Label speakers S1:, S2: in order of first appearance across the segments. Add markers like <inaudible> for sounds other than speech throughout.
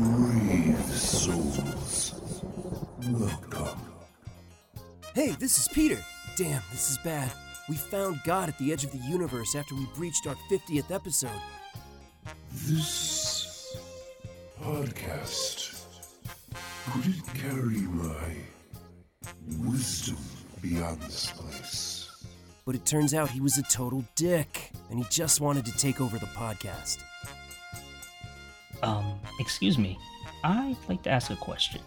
S1: Brave souls. Welcome.
S2: Hey, this is Peter. Damn, this is bad. We found God at the edge of the universe after we breached our 50th episode.
S1: This podcast couldn't carry my wisdom beyond this place.
S2: But it turns out he was a total dick, and he just wanted to take over the podcast.
S3: Um, excuse me. I'd like to ask a question.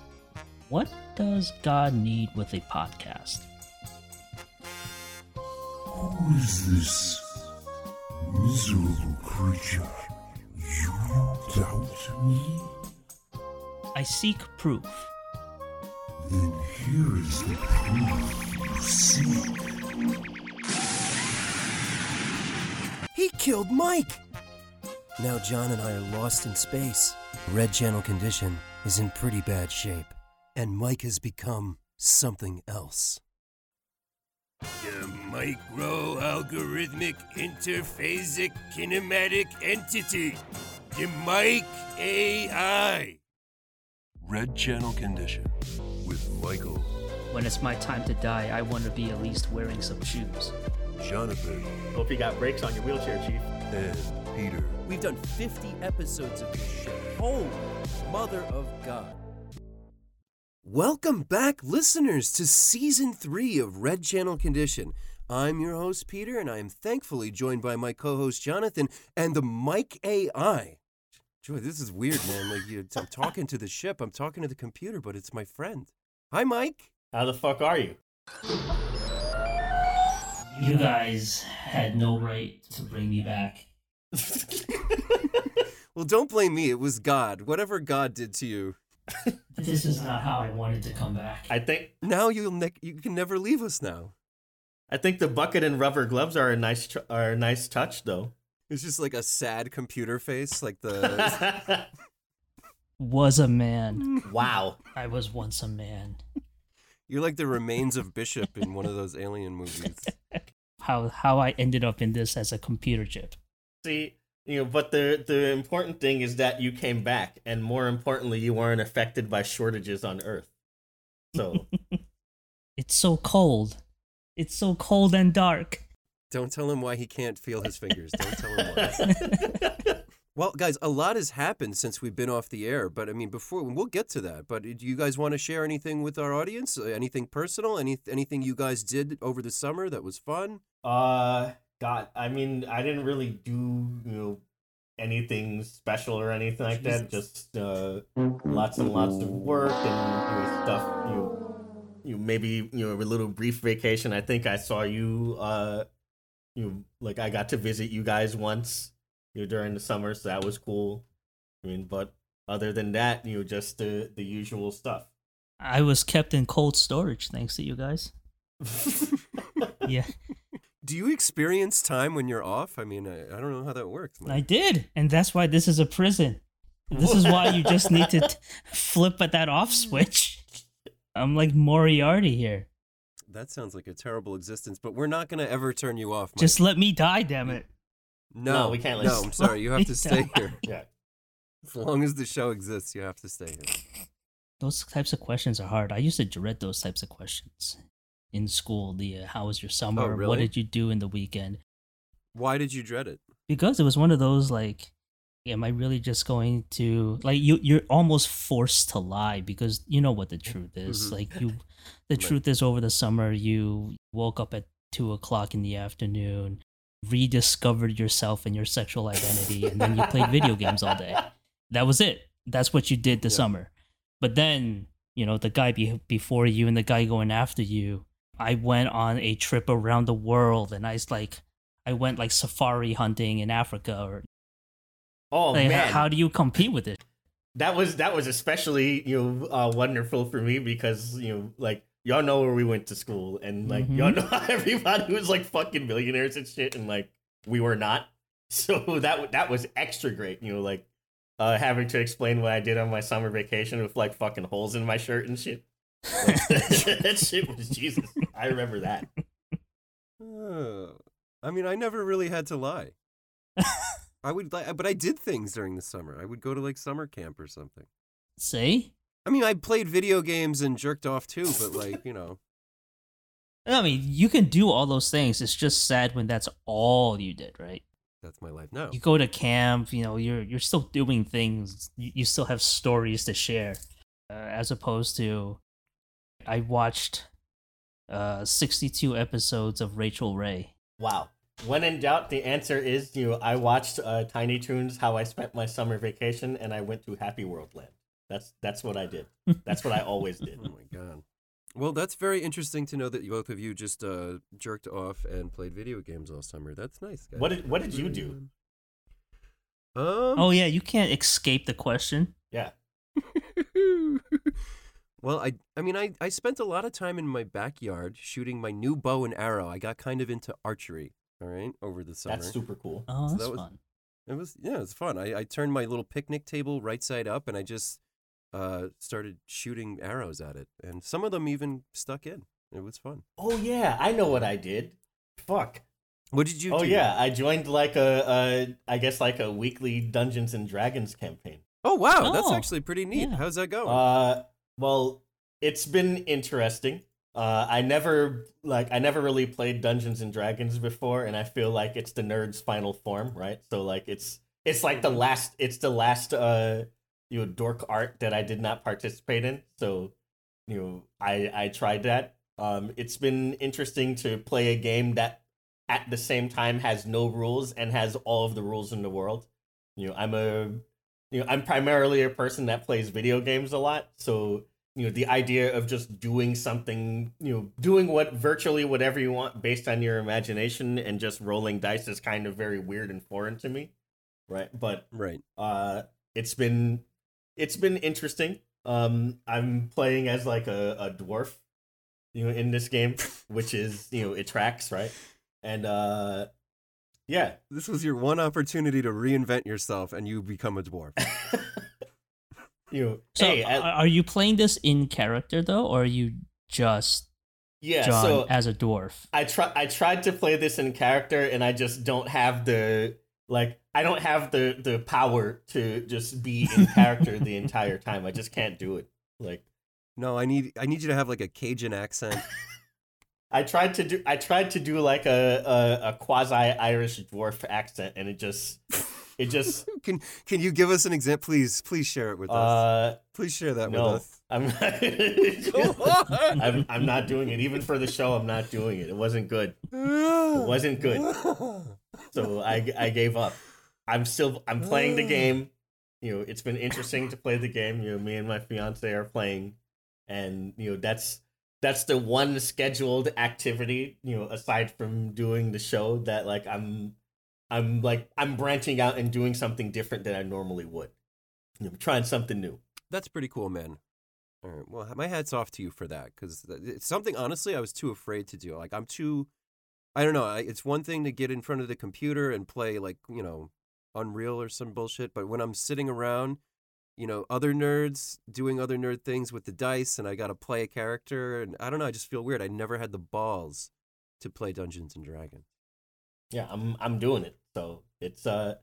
S3: What does God need with a podcast?
S1: Who is this miserable creature? You doubt me?
S3: I seek proof.
S1: Then here is the proof you seek.
S2: He killed Mike! Now John and I are lost in space. Red Channel Condition is in pretty bad shape, and Mike has become something else. The micro algorithmic interphasic kinematic entity. The Mike AI.
S4: Red Channel Condition with Michael,
S3: When it's my time to die, I want to be at least wearing some shoes.
S4: Jonathan,
S5: Hope you got brakes on your wheelchair, Chief.
S4: and Peter.
S2: We've done 50 episodes of this shit. Holy mother of God. Welcome back, listeners, to season three of Red Channel Condition. I'm your host, Peter, and I am thankfully joined by my co host, Jonathan, and the Mike AI. Joy, this is weird, man. Like, you, I'm talking to the ship, I'm talking to the computer, but it's my friend. Hi, Mike.
S5: How the fuck are you?
S3: You guys had no right to bring me back.
S2: Well, don't blame me. It was God. Whatever God did to you.
S3: This is not how I wanted to come back.
S5: I think
S2: Now you'll ne- you can never leave us now.
S5: I think the bucket and rubber gloves are a nice tr- are a nice touch though.
S2: It's just like a sad computer face, like the <laughs>
S3: Was a man.
S5: wow.
S3: I was once a man.
S2: You're like the remains of Bishop in one of those alien movies. <laughs>
S3: How how I ended up in this as a computer chip.
S5: See, you know, but the the important thing is that you came back, and more importantly, you weren't affected by shortages on Earth. So <laughs>
S3: It's so cold. It's so cold and dark.
S2: Don't tell him why he can't feel his fingers. Don't tell him why. <laughs> Well, guys, a lot has happened since we've been off the air, but I mean, before we'll get to that. But do you guys want to share anything with our audience? Uh, Anything personal? Any anything you guys did over the summer that was fun?
S5: Uh, God, I mean, I didn't really do you know anything special or anything like that. Just uh, lots and lots of work and you know, stuff. You, you maybe you know a little brief vacation. I think I saw you. Uh, you like I got to visit you guys once. You know, during the summer, so that was cool. I mean, but other than that, you know, just the the usual stuff.
S3: I was kept in cold storage thanks to you guys. <laughs> Yeah,
S2: Do you experience time when you're off? I mean, I, I don't know how that works.
S3: I did, and that's why this is a prison. This is why you <laughs> just need to t- flip at that off switch. I'm like Moriarty here.
S2: That sounds like a terrible existence, but we're not going to ever turn you off. Mike.
S3: Just let me die, damn it.
S2: no,
S5: No, we can't let
S2: No, I'm <laughs> sorry. You have to stay here.
S5: yeah.
S2: As long as the show exists, you have to stay here.
S3: Those types of questions are hard. I used to dread those types of questions in school. The uh, how was your summer?
S2: Oh, really?
S3: What did you do in the weekend?
S2: Why did you dread it?
S3: Because it was one of those like, am I really just going to like you? You're almost forced to lie because you know what the truth is.
S2: Mhm.
S3: Like you, <laughs> the truth is over the summer you woke up at two o'clock in the afternoon, rediscovered yourself and your sexual identity, and then you played video games all day. That was it. That's what you did the
S2: Yeah.
S3: summer. But then, you know, the guy be- before you and the guy going after you, I went on a trip around the world and I was like, I went like safari hunting in Africa or
S5: Oh
S3: like,
S5: man,
S3: how do you compete with it?
S5: that was that was especially you know uh, wonderful for me because you know like y'all know where we went to school and like
S3: Mhm.
S5: y'all know <laughs> everybody was like fucking millionaires and shit and like we were not <laughs> so that that was extra great you know like uh having to explain what I did on my summer vacation with like fucking holes in my shirt and shit that shit was Jesus I remember that
S2: Oh, I mean, I never really had to lie. I would, li- but I did things during the summer. I would go to like summer camp or something.
S3: See?
S2: I mean, I played video games and jerked off too, but like, you know.
S3: I mean, you can do all those things. It's just sad when that's all you did, right?
S2: That's my life now.
S3: You go to camp, you know, you're you're still doing things. You, you still have stories to share, uh, as opposed to, I watched, uh, 62 episodes of Rachael Ray.
S5: Wow. When in doubt, the answer is you. I watched uh, Tiny Toons How I Spent My Summer Vacation, and I went to Happy World Land. That's that's what I did. That's what I always did. <laughs>
S2: Oh my god. Well, that's very interesting to know that both of you just uh, jerked off and played video games all summer. That's nice. Guys.
S5: What did what did you do?
S2: Um.
S3: Oh yeah, you can't escape the question.
S5: Yeah. <laughs>
S2: well, I I mean I I spent a lot of time in my backyard shooting my new bow and arrow. I got kind of into archery. All right, over the summer.
S5: That's super cool.
S3: Oh,
S2: So
S3: that's
S2: that was-
S3: fun.
S2: It was yeah, it was fun. I, I turned my little picnic table right side up and I just uh, started shooting arrows at it, and some of them even stuck in. It was fun.
S5: Oh yeah, I know what I did. Fuck.
S2: What did you
S5: oh
S2: do?
S5: yeah, I joined like a, a I guess like a weekly Dungeons and Dragons campaign.
S2: Oh wow, that's
S3: Oh,
S2: actually pretty neat.
S3: yeah.
S2: How's that going?
S5: Uh, well, it's been interesting. Uh, I never like I never really played Dungeons and Dragons before, and I feel like it's the nerd's final form, right? So like it's it's like the last it's the last uh you know dork art that I did not participate in. So you know I I tried that. Um, it's been interesting to play a game that at the same time has no rules and has all of the rules in the world. You know, I'm a you know, I'm primarily a person that plays video games a lot, so you know, the idea of just doing something, you know, doing what virtually whatever you want based on your imagination and just rolling dice is kind of very weird and foreign to me, right? But
S2: right.
S5: uh it's been it's been interesting. Um I'm playing as like a, a dwarf, you know, in this game, <laughs> which is, you know, it tracks, right? And uh yeah,
S2: This was your one opportunity to reinvent yourself, and you become a dwarf. <laughs>
S5: you
S3: So,
S5: hey,
S3: a-
S5: I-
S3: are you playing this in character though, or are you just
S5: yeah,
S3: John
S5: so
S3: as a dwarf?
S5: I try I tried to play this in character and I just don't have the like I don't have the the power to just be in character the <laughs> entire time. I just can't do it. Like
S2: no, I need I need you to have like a Cajun accent. <laughs>
S5: I tried to do I tried to do like a a, a quasi Irish dwarf accent and it just it just <laughs>
S2: can Can you give us an example, please? Please share it with us.
S5: uh
S2: Please share that
S5: no
S2: with us.
S5: I'm <laughs> I'm I'm not doing it even for the show I'm not doing it. It wasn't good.
S2: It <laughs>
S5: wasn't good. So I I gave up. I'm still I'm playing the game. You know, it's been interesting to play the game. You know, me and my fiance are playing, and you know that's that's the one scheduled activity. You know, aside from doing the show, that like I'm I'm like I'm branching out and doing something different than I normally would. You know, trying something new.
S2: That's pretty cool, man. All right. Well, my hat's off to you for that because it's something, honestly, I was too afraid to do. Like, I'm too, I don't know. I- It's one thing to get in front of the computer and play, like, you know, Unreal or some bullshit. But when I'm sitting around, you know, other nerds doing other nerd things with the dice and I got to play a character, and I don't know, I just feel weird. I never had the balls to play Dungeons and Dragons.
S5: yeah i'm i'm doing it so it's uh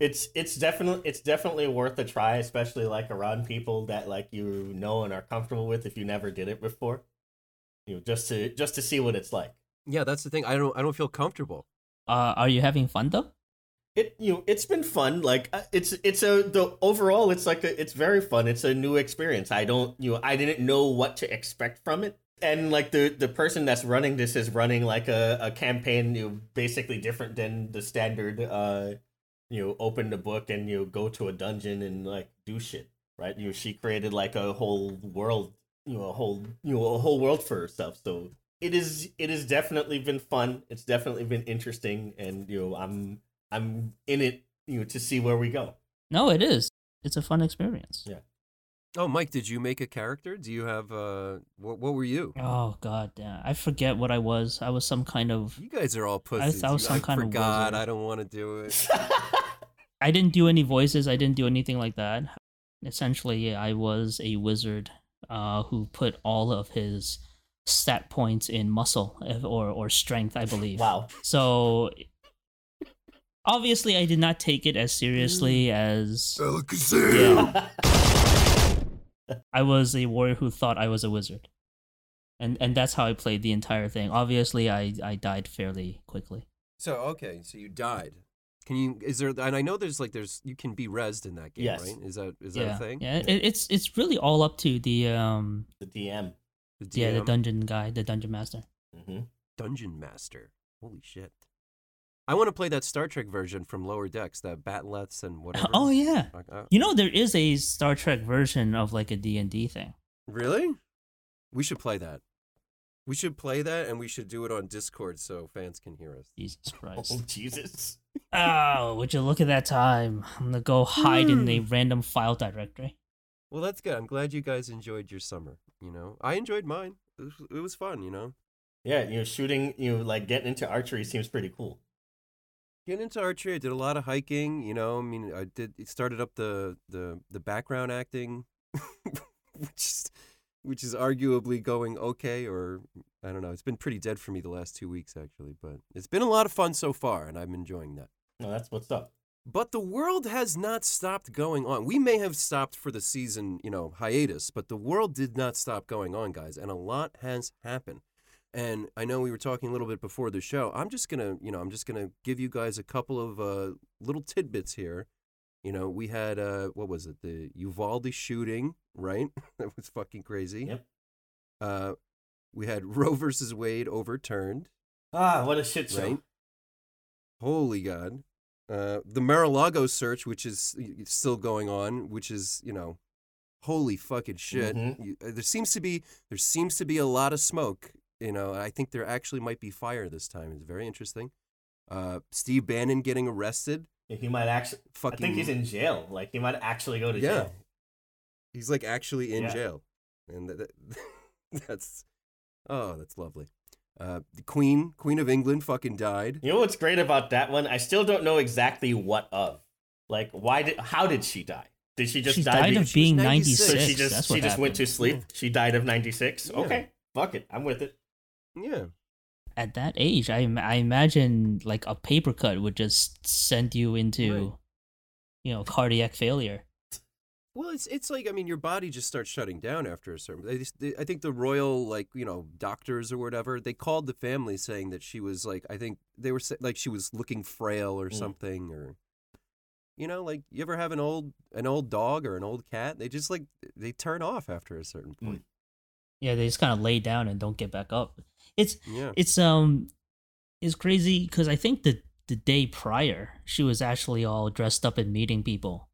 S5: it's it's definitely it's definitely worth a try especially like around people that like you know and are comfortable with if you never did it before you know just to just to see what it's like
S2: Yeah, that's the thing. I don't, I don't feel comfortable.
S3: Uh, are you having fun though?
S5: It you know it's been fun like uh, it's it's a the overall it's like a, it's very fun it's a new experience i don't you know i didn't know what to expect from it. And like the the person that's running this is running like a, a campaign you know, basically different than the standard uh you know open the book and you know, go to a dungeon and like do shit right? You know she created like a whole world you know a whole you know a whole world for herself so it is it has definitely been fun it's definitely been interesting and you know i'm i'm in it you know to see where we go
S3: No, it is. It's a fun experience.
S5: Yeah.
S2: Oh, Mike, did you make a character? Do you have, uh, what, what were you?
S3: Oh god, damn. I forget what I was. I was some kind of.
S2: You guys are all pussies.
S3: I was
S2: You-
S3: some kind of
S2: forgot.
S3: wizard.
S2: I don't want to do it. <laughs>
S3: I didn't do any voices. I didn't do anything like that. Essentially, I was a wizard uh, who put all of his stat points in muscle or or strength, I believe.
S5: wow
S3: So obviously, I did not take it as seriously as yeah. I was a warrior who thought I was a wizard. And and that's how I played the entire thing. Obviously I, I died fairly quickly.
S2: So okay, so you died. Can you? Is there? And I know there's like there's you can be rezzed in that game,
S5: Yes.
S2: right? Is that is that a thing?
S3: Yeah, it, it's it's really all up to the um
S5: The DM.
S2: The
S3: yeah, the dungeon guy, the dungeon master.
S5: hmm
S2: Dungeon Master. Holy shit! I want to play that Star Trek version from Lower Decks, that bat'leths and <laughs> whatever.
S3: Oh yeah.
S2: Like,
S3: You know there is a Star Trek version of like a D&D thing.
S2: really? We should play that. We should play that, and we should do it on Discord so fans can hear us.
S3: Jesus Christ.
S5: Oh Jesus! <laughs>
S3: Oh, would you look at that time? I'm gonna go hide in
S2: Hmm.
S3: a random file directory.
S2: Well, that's good. I'm glad you guys enjoyed your summer. You know, I enjoyed mine. It was, it was fun. You know,
S5: Yeah, you know, shooting, you know, like getting into archery seems pretty cool.
S2: Getting into archery. I did a lot of hiking. You know, I mean, I did it started up the the the background acting, <laughs> which is, which is arguably going okay, or I don't know. It's been pretty dead for me the last two weeks actually, but it's been a lot of fun so far, and I'm enjoying that.
S5: No, that's what's up.
S2: But the world has not stopped going on. We may have stopped for the season, you know, hiatus, but the world did not stop going on, guys, and a lot has happened. And I know we were talking a little bit before the show. I'm just gonna, you know, I'm just gonna give you guys a couple of uh, little tidbits here. You know, we had uh, what was it? The Uvalde shooting, right? <laughs> that was fucking crazy.
S5: Yep.
S2: Uh, we had <laughs> Roe versus Wade overturned.
S5: Ah, what a shit show.
S2: Right. Holy God. Uh, the Mar-a-Lago search, which is still going on, which is you know, holy fucking shit.
S5: Mhm.
S2: You- uh, there seems to be there seems to be a lot of smoke. You know, I think there actually might be fire this time. It's very interesting. Uh, Steve Bannon getting arrested.
S5: Yeah, He might actually.
S2: Fucking.
S5: I think he's in jail. Like he might actually go to
S2: Yeah.
S5: jail.
S2: He's like actually in
S5: Yeah.
S2: jail, and that, that- <laughs> that's oh, that's lovely. Uh, the Queen, Queen of England, fucking died.
S5: You know what's great about that one? I still don't know exactly what of. Like, why did? How did she die? Did she just
S3: she
S5: die?
S3: died
S5: be-
S3: of
S2: she
S3: being
S2: 96.
S3: 96.
S5: So she just she
S3: what
S5: just went to
S3: happened.
S5: sleep. She died of ninety six.
S2: Yeah.
S5: Okay, fuck it, I'm with it.
S2: Yeah.
S3: At that age, I, I imagine like a paper cut would just send you into,
S2: Right.
S3: you know, cardiac failure.
S2: Well, it's it's like I mean, your body just starts shutting down after a certain. They they, I think the royal like you know doctors or whatever they called the family saying that she was like I think they were like she was looking frail or
S5: Mm.
S2: something or, you know, like you ever have an old an old dog or an old cat? They just like they turn off after a certain
S5: Mm.
S2: point.
S3: Yeah, they just kind of lay down and don't get back up. It's
S2: Yeah.
S3: it's um it's crazy because I think the the day prior she was actually all dressed up and meeting people.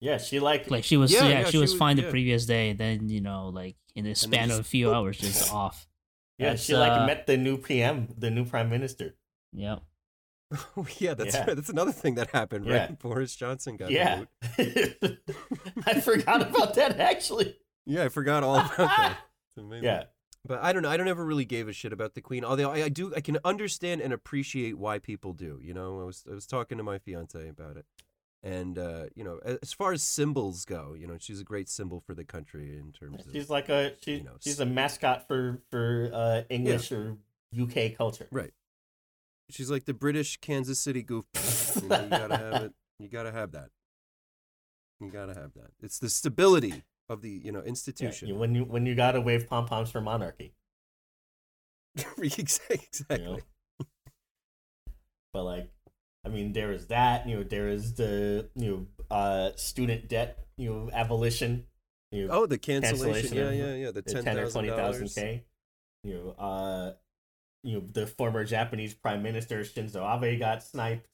S5: Yeah, she like
S3: Like she was
S2: Yeah,
S3: yeah,
S2: yeah,
S3: she,
S2: she
S3: was
S2: was-
S3: fine the previous day. Then you know like in the
S2: they
S3: span of a few hours just <laughs> off.
S5: yeah
S3: That's,
S5: she like
S3: uh,
S5: met the new PM, the new prime minister.
S3: Yep.
S2: Oh <laughs> yeah, that's
S5: Yeah.
S2: right. That's another thing that happened,
S5: Yeah.
S2: right? <laughs> Boris Johnson got
S5: Yeah. I forgot about that actually.
S2: Yeah, I forgot all about that. It's amazing.
S5: Yeah,
S2: But I don't know. I don't ever really gave a shit about the queen. Although I, I do, I can understand and appreciate why people do. You know, I was I was talking to my fiance about it, and uh, you know, as far as symbols go, you know, she's a great symbol for the country in terms of.
S5: she's like a she,
S2: you know,
S5: she's a mascot for for uh, English
S2: Yeah.
S5: or UK culture.
S2: right. She's like the British Kansas City goof. you, know, you gotta have it. You gotta have that. You gotta have that. It's the stability of the you know institution.
S5: you- when you when you gotta wave pom poms for monarchy. <laughs>
S2: exactly.
S5: But like, I mean, there is that. You know, there is the you know uh student debt you know abolition. You know,
S2: Oh, the cancellation.
S5: Cancellation
S2: Yeah,
S5: of
S2: yeah, yeah. The
S5: the
S2: ten
S5: ten or twenty thousand k. You know, uh, you know, the former Japanese Prime Minister Shinzo Abe got sniped.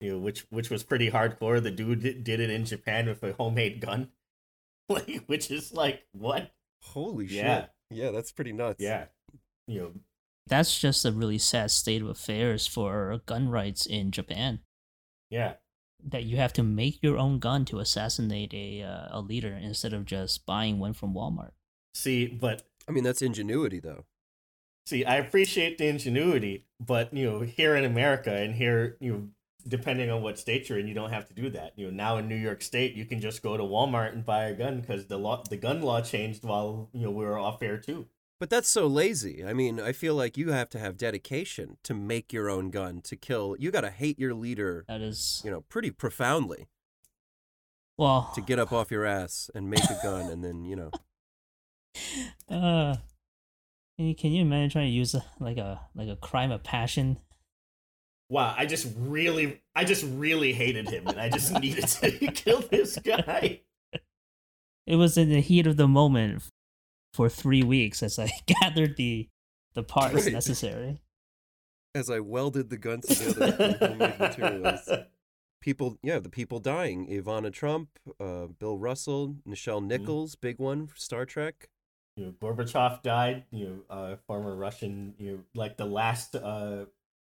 S5: You know, which which was pretty hardcore. The dude did, it in Japan with a homemade gun, <laughs> which is like what?
S2: Holy
S5: Yeah.
S2: shit. Yeah, that's pretty nuts.
S5: Yeah, you know,
S3: That's just a really sad state of affairs for gun rights in Japan.
S5: yeah,
S3: That you have to make your own gun to assassinate a uh, a leader instead of just buying one from Walmart.
S5: See, but
S2: I mean, that's ingenuity, though.
S5: See, I appreciate the ingenuity, but you know, here in America and here, you know, depending on what state you're in, you don't have to do that. You know, now in New York State, you can just go to Walmart and buy a gun because the law, the gun law changed while you know we were off air too.
S2: But that's so lazy. I mean, I feel like you have to have dedication to make your own gun to kill. You got to hate your leader,
S3: That is
S2: you know, pretty profoundly.
S3: Well,
S2: to get up off your ass and make a gun, and then you know. <laughs>
S3: Uh, can you, can you imagine trying to use a, like a like a crime of passion?
S5: Wow, I just really, I just really hated him, and I just <laughs> needed to <laughs> kill this guy.
S3: It was in the heat of the moment for three weeks as I <laughs> gathered the the parts
S2: Right.
S3: necessary.
S2: As I welded the guns together from homemade materials, people, yeah, the people dying: Ivana Trump, uh, Bill Russell, Nichelle
S5: Mm-hmm.
S2: Nichols, big one for Star Trek.
S5: You know, Gorbachev died. You know, uh, former Russian. You know, like the last uh,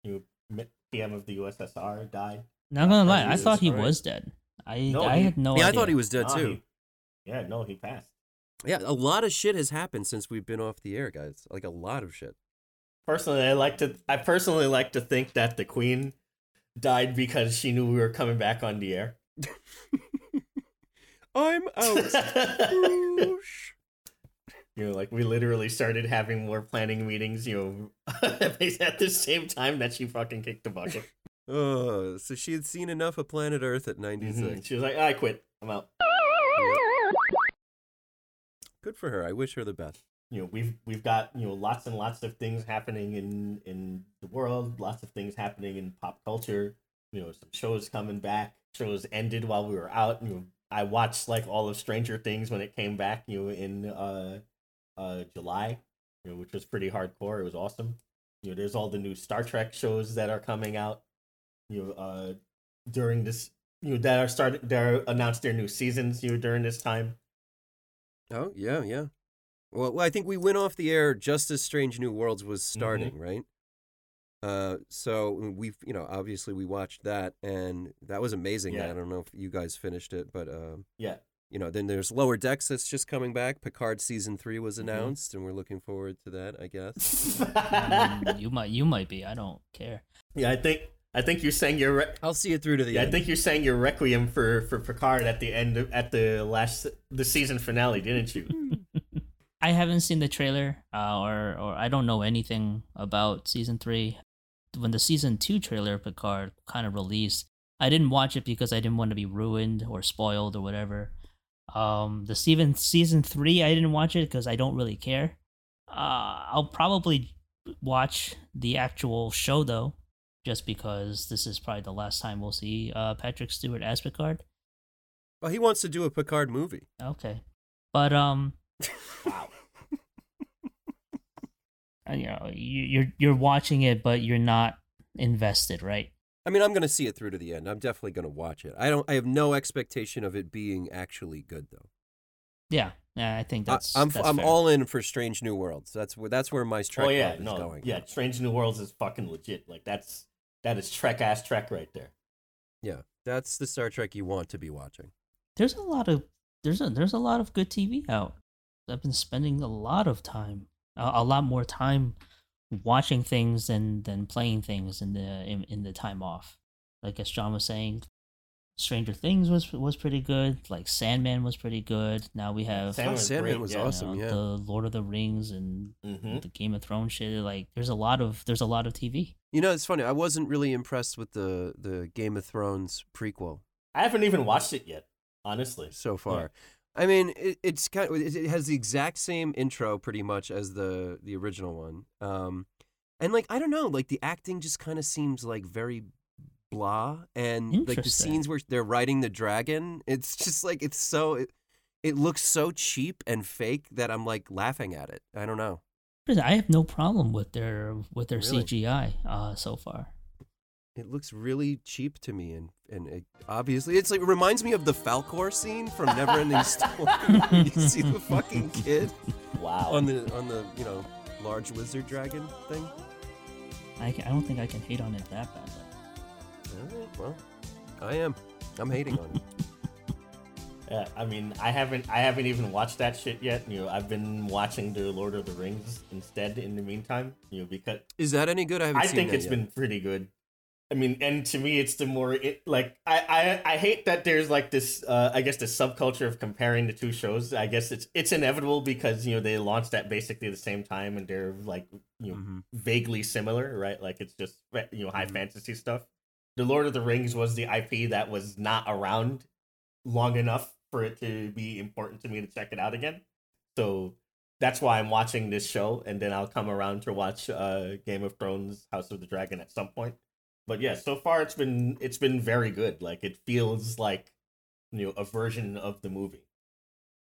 S5: you know, PM of the USSR died.
S3: Not gonna lie, I thought he
S2: alright.
S3: was dead. I
S5: No,
S3: I
S5: he-
S3: had no idea.
S2: yeah, I thought he was dead
S5: Nah,
S2: too.
S5: he- yeah, no, he passed.
S2: Yeah, a lot of shit has happened since we've been off the air, guys. Like a lot of shit.
S5: Personally, I like to. I personally like to think that the Queen died because she knew we were coming back on the air. <laughs>
S2: I'm out. <laughs>
S5: You know, like we literally started having more planning meetings. You know, <laughs> at the same time that she fucking kicked the bucket. <laughs>
S2: oh, so she had seen enough of planet Earth at 96.
S5: Mhm. She was like, "I quit. I'm out."
S2: Good for her. I wish her the best.
S5: you know we've we've got you know lots and lots of things happening in in the world lots of things happening in pop culture you know some shows coming back shows ended while we were out you know i watched like all of stranger things when it came back you know in uh uh july you know which was pretty hardcore it was awesome you know there's all the new star trek shows that are coming out you know uh during this you know that are started they're announced their new seasons you know during this time
S2: Oh, yeah, yeah. Well, well, I think we went off the air just as Strange New Worlds was
S5: Mm-hmm.
S2: starting, right? Uh, so we've, you know, obviously we watched that and that was amazing.
S5: Yeah.
S2: I don't know if you guys finished it, but, um,
S5: yeah
S2: you know, then there's Lower Decks that's just coming back. Picard season three was
S5: Mhm.
S2: announced, and we're looking forward to that, I guess.
S3: Mm, you might you might be. I don't care.
S5: Yeah, I think I think you sang your re-
S2: I'll see it through to the
S5: yeah, I think you're saying your requiem for for Picard at the end of, at the last the season finale, didn't you? <laughs>
S3: I haven't seen the trailer, uh, or or I don't know anything about season three. When the season two trailer of Picard kind of released, I didn't watch it because I didn't want to be ruined or spoiled or whatever. Um, the season season three, I didn't watch it because I don't really care. Uh, I'll probably watch the actual show though, just because this is probably the last time we'll see uh, Patrick Stewart as Picard.
S2: well, he wants to do a Picard movie.
S3: Okay, but um, <laughs>
S5: Wow.
S3: you know you, you're you're watching it but you're not invested right
S2: I mean, I'm going to see it through to the end. I'm definitely going to watch it. I don't. I have no expectation of it being actually good, though.
S3: yeah yeah i think
S2: I,
S3: that's
S2: I'm
S3: that's
S2: I'm
S3: fair.
S2: all in for Strange New Worlds. That's where that's where my oh, Trek
S5: oh yeah,
S2: is
S5: no,
S2: going.
S5: yeah. Strange New Worlds is fucking legit. Like that's that is Trek ass Trek right there.
S2: yeah. That's the Star Trek you want to be watching.
S3: there's a lot of there's a there's a lot of good tv out i've been spending a lot of time a, a lot more time watching things than than playing things in the in, in the time off like as john was saying stranger things was was pretty good like sandman was pretty good now we have
S5: Sandman was
S2: Sandman
S5: great,
S2: was
S5: yeah.
S3: you
S2: awesome.
S3: know,
S2: yeah.
S3: the Lord of the Rings and
S5: Mhm.
S3: the Game of Thrones shit. Like, there's a lot of there's a lot of TV.
S2: You know, it's funny. I wasn't really impressed with the the Game of Thrones prequel
S5: I haven't even watched it yet, honestly.
S2: so far. I mean, it, it's kind of it has the exact same intro pretty much as the the original one. Um, and like I don't know, like the acting just kind of seems like very blah, and like the scenes where they're riding the dragon, it's just like it's so it, it looks so cheap and fake that I'm like laughing at it. I don't know.
S3: I have no problem with their with their
S2: Really?
S3: CGI uh, so far.
S2: It looks really cheap to me, and and it, obviously it's like it reminds me of the Falkor scene from Neverending <laughs> Story. <laughs> you see the fucking kid
S5: Wow.
S2: on the on the you know large lizard dragon thing.
S3: I, I don't think I can hate on it that badly.
S2: Right, well, I am. I'm hating on it. <laughs>
S5: Yeah, I mean, I haven't, I haven't even watched that shit yet. You know, I've been watching the Lord of the Rings instead. In the meantime, you know, because
S2: Is that any good? I haven't
S5: I think it's
S2: yet.
S5: been pretty good. I mean, and to me, it's the more it like I I I hate that there's like this uh I guess the subculture of comparing the two shows. I guess it's it's inevitable because you know they launched at basically the same time and they're like you know
S2: Mhm.
S5: vaguely similar, right? Like it's just you know high
S2: Mhm.
S5: fantasy stuff. The Lord of the Rings was the IP that was not around long enough for it to be important to me to check it out again. So that's why I'm watching this show, and then I'll come around to watch uh, Game of Thrones, House of the Dragon at some point. But yeah, so far it's been it's been very good. Like it feels like you know a version of the movie.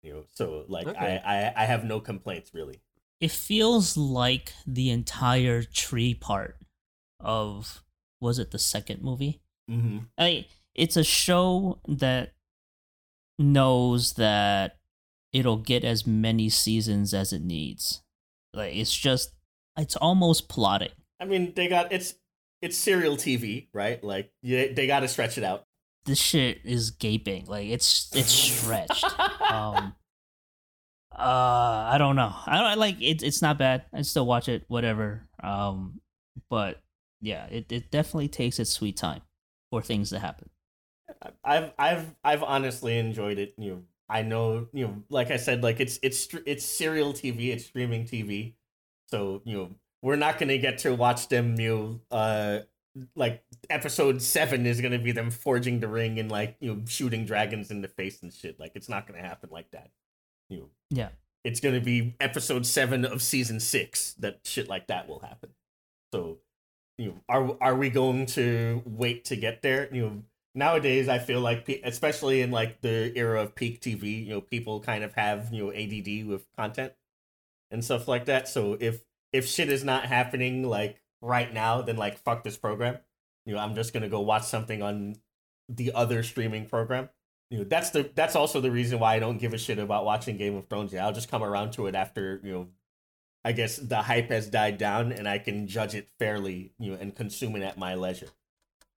S5: You know, so like
S2: Okay.
S5: I, I I have no complaints really.
S3: It feels like the entire tree part of was it the second movie?
S5: Mm-hmm.
S3: I it's a show that knows that it'll get as many seasons as it needs. Like it's just it's almost plotting.
S5: I mean, they got it's it's serial TV, right? Like yeah, they got to stretch it out.
S3: This shit is gaping. Like it's it's stretched. <laughs> um uh I don't know. I don't like it it's not bad. I still watch it whatever. Um but yeah, it it definitely takes its sweet time for things to happen.
S5: I've I've I've honestly enjoyed it. You know, I know you know, like I said, like it's it's it's serial TV, it's streaming TV. So you know, we're not gonna get to watch them. You know, uh, like episode seven is gonna be them forging the ring and like you know shooting dragons in the face and shit. Like it's not gonna happen like that. You know,
S3: Yeah.
S5: it's gonna be episode seven of season six that shit like that will happen. So, you know, are are we going to wait to get there? You know, nowadays I feel like, especially in like the era of peak TV, you know, people kind of have you know ADD with content and stuff like that. So if if shit is not happening like right now, then like fuck this program. You know, I'm just gonna go watch something on the other streaming program. You know, that's the that's also the reason why I don't give a shit about watching Game of Thrones. yet. I'll just come around to it after you know, I guess the hype has died down and I can judge it fairly. You know, and consume it at my leisure.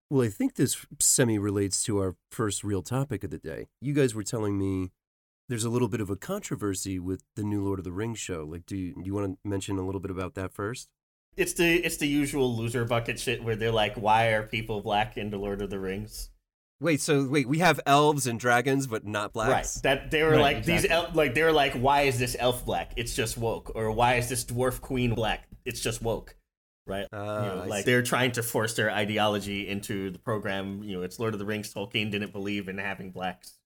S2: Well, I think this semi relates to our first real topic of the day. You guys were telling me there's a little bit of a controversy with the new Lord of the Rings show. Like, do you, do you want to mention a little bit about that first?
S5: It's the it's the usual loser bucket shit where they're like, why are people black in the Lord of the Rings?
S2: Wait, so wait, we have elves and dragons, but not blacks.
S5: Right. That they were
S3: Right,
S5: like these
S3: exactly.
S5: el- like they were like, why is this elf black? It's just woke. Or why is this dwarf queen black? It's just woke. Right.
S2: Ah,
S5: you know, like
S2: see.
S5: they're trying to force their ideology into the program. You know, it's Lord of the Rings. Tolkien didn't believe in having blacks.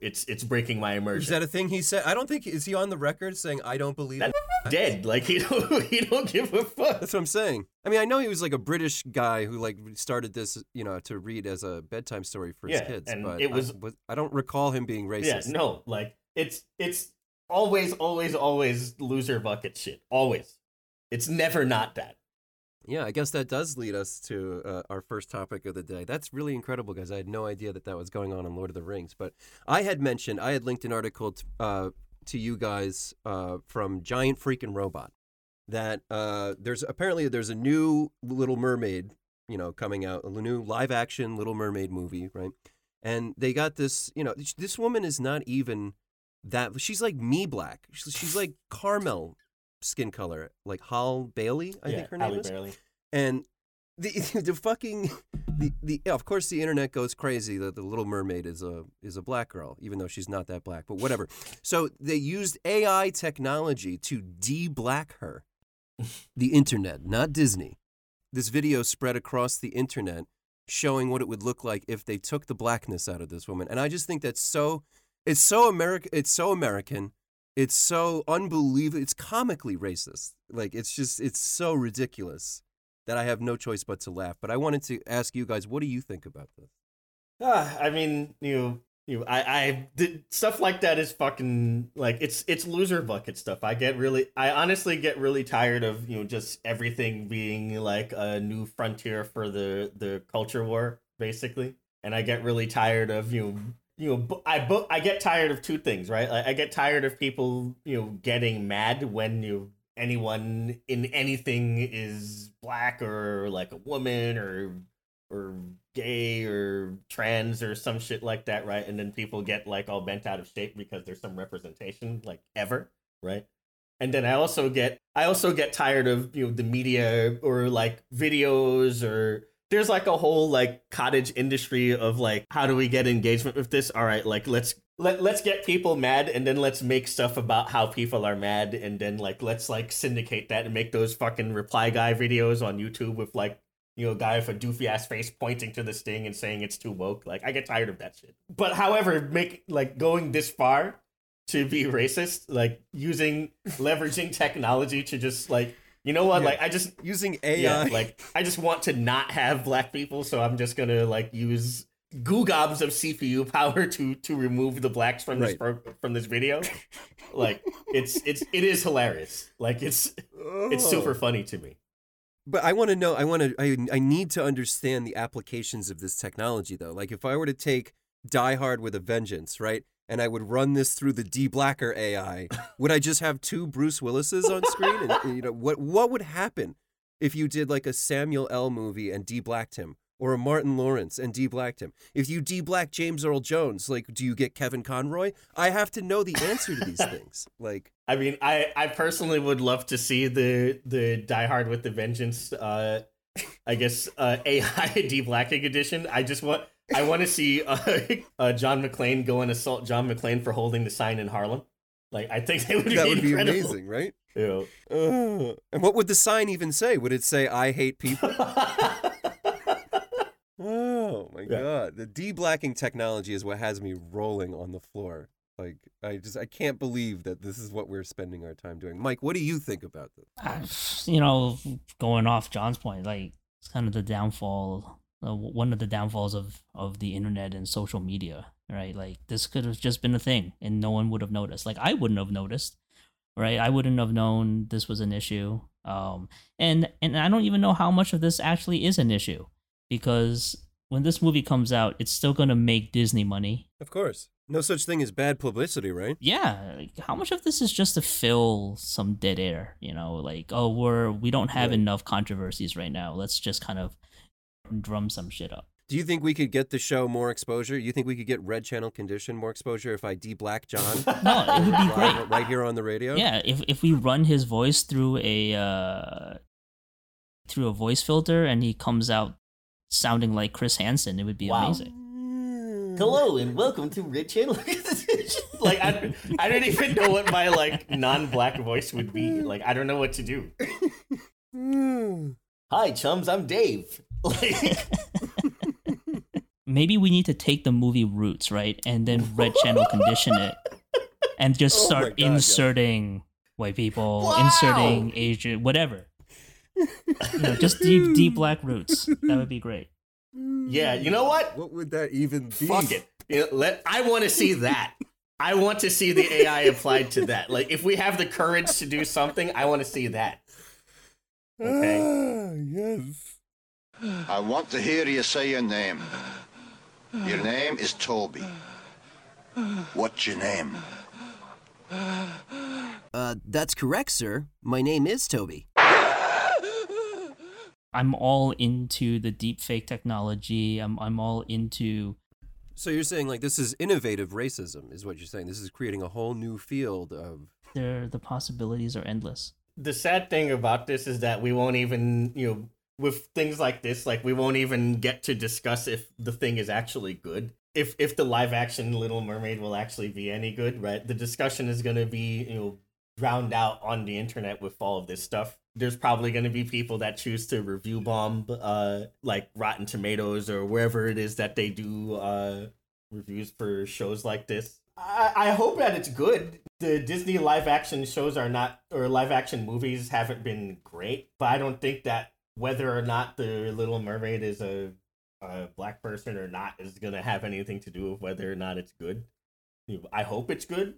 S5: It's it's breaking my immersion.
S2: Is that a thing he said? I don't think is he on the record saying I don't believe.
S5: That-
S2: it? <laughs>
S5: dead? Like he don't <laughs> he don't give a fuck.
S2: That's what I'm saying. I mean, I know he was like a British guy who like started this, you know, to read as a bedtime story for his
S5: Yeah,
S2: kids.
S5: and
S2: but
S5: it was-
S2: I, I don't recall him being racist.
S5: Yeah,
S2: racist.
S5: no, like it's it's always always always loser bucket shit. Always. It's never not that.
S2: Yeah, I guess that does lead us to uh, our first topic of the day. That's really incredible, guys. I had no idea that that was going on in Lord of the Rings. But I had mentioned, I had linked an article t- uh, to you guys uh, from Giant Freaking Robot that uh, there's apparently there's a new Little Mermaid, you know, coming out, a new live action Little Mermaid movie, right? And they got this, you know, this woman is not even that. She's like me black. She's, like caramel skin color, like Hal Bailey, I
S5: yeah,
S2: think her name
S5: Halle
S2: is
S5: Bailey.
S2: and the <laughs> the fucking the the of course the internet goes crazy that the Little Mermaid is a is a black girl, even though she's not that black. But whatever. So they used AI technology to de-black her. <laughs> The internet, not Disney. This video spread across the internet, showing what it would look like if they took the blackness out of this woman. And I just think that's so. It's so American. It's so American. It's so unbelievable. It's comically racist. Like it's just it's so ridiculous that I have no choice but to laugh. But I wanted to ask you guys, what do you think about this?
S5: Ah, I mean, you you I I did, stuff like that is fucking like it's it's loser bucket stuff. I get really I honestly get really tired of, you know, just everything being like a new frontier for the the culture war basically. And I get really tired of, you know, you know, I bu- I get tired of two things, right? Like, I get tired of people, you know, getting mad when you anyone in anything is black or like a woman or or gay or trans or some shit like that, right? And then people get like all bent out of shape because there's some representation like ever, right? And then I also get I also get tired of, you know, the media or like videos or there's like a whole like cottage industry of like how do we get engagement with this? All right, like let's let, let's get people mad and then let's make stuff about how people are mad and then like let's like syndicate that and make those fucking reply guy videos on YouTube with like you know, guy with a doofy ass face pointing to this thing and saying it's too woke. Like I get tired of that shit. But however, make like going this far to be racist, like using leveraging technology to just like you know what,
S2: Yeah.
S5: like I just
S2: Using AI.
S5: yeah, like I just want to not have black people, so I'm just gonna like use goo gobs of CPU power to to remove the blacks from this
S2: Right.
S5: pro- from this video. Like it's it's it is hilarious. Like it's it's
S2: Oh.
S5: super funny to me.
S2: But I want to know. I want to. I, I need to understand the applications of this technology, though. Like, if I were to take Die Hard with a Vengeance, right, and I would run this through the D-Blacker AI, would I just have two Bruce Willises on screen? And, and, you know, what what would happen if you did like a Samuel L. movie and D-Blacked him, or a Martin Lawrence and D-Blacked him? If you D-Black James Earl Jones, like, do you get Kevin Conroy? I have to know the answer to these things. <laughs> Like,
S5: I mean, I I personally would love to see the the Die Hard with the Vengeance. Uh, I guess uh, <laughs> AI blacking edition. I just want I want to see uh, <laughs> uh, John McClane go and assault John McClane for holding the sign in Harlem. Like I think <laughs> that would be
S2: that would be
S5: incredible.
S2: amazing, right?
S5: Ew.
S2: Uh, and what would the sign even say? Would it say "I hate people"? <laughs> Oh my
S5: Yeah.
S2: god. The de-blacking technology is what has me rolling on the floor. Like I just I can't believe that this is what we're spending our time doing. Mike, what do you think about this?
S3: I- you know, going off John's point, like it's kind of the downfall, uh, one of the downfalls of of the internet and social media, right? Like this could have just been a thing, and no one would have noticed. Like I wouldn't have noticed, right? I wouldn't have known this was an issue. Um, and and I don't even know how much of this actually is an issue, because when this movie comes out, it's still gonna make Disney money.
S2: Of course. No such thing as bad publicity, right?
S3: yeah like, how much of this is just to fill some dead air you know like oh we're we don't have enough controversies right now let's just kind of drum some shit up
S2: Do you think we could get the show more exposure? You think we could get Red Channel Condition more exposure if I de-black John? <laughs>
S3: no it would be
S2: live
S3: great
S2: right here on the radio?
S3: yeah if, if we run his voice through a uh through a voice filter and he comes out sounding like chris hansen it would be
S5: Wow.
S3: amazing
S5: Hello and welcome to Red Channel. <laughs> like I, I don't even know what my like non-black voice would be. Like I don't know what to do. <laughs> Hi chums, I'm Dave. Like <laughs>
S3: maybe we need to take the movie roots right and then red channel condition it and just
S2: Oh my
S3: start
S2: God, yeah.
S3: inserting white people
S5: Wow.
S3: inserting asian whatever you know, just deep deep black roots that would be great
S5: yeah, you know what?
S2: What would that even be?
S5: Fuck it. You know, let I want to see that. I want to see the AI applied to that. Like if we have the courage to do something, I want to see that. Okay.
S2: Ah, yes. <sighs>
S6: I want to hear you say your name. Your name is Toby. What's your name?
S7: Uh, that's correct, sir. My name is Toby.
S3: i'm all into the deepfake technology i'm, I'm all into
S2: So you're saying like this is innovative racism, is what you're saying? This is creating a whole new field of.
S3: there the possibilities are endless
S5: The sad thing about this is that we won't even, you know, with things like this, like we won't even get to discuss if the thing is actually good. If if the live action Little Mermaid will actually be any good, right? The discussion is going to be, you know, drowned out on the internet with all of this stuff. There's probably going to be people that choose to review bomb uh like Rotten Tomatoes or wherever it is that they do uh reviews for shows like this. I, I hope that it's good. The Disney live action shows are not, or live action movies haven't been great, but I don't think that whether or not the Little Mermaid is a, a black person or not is gonna have anything to do with whether or not it's good. I hope it's good,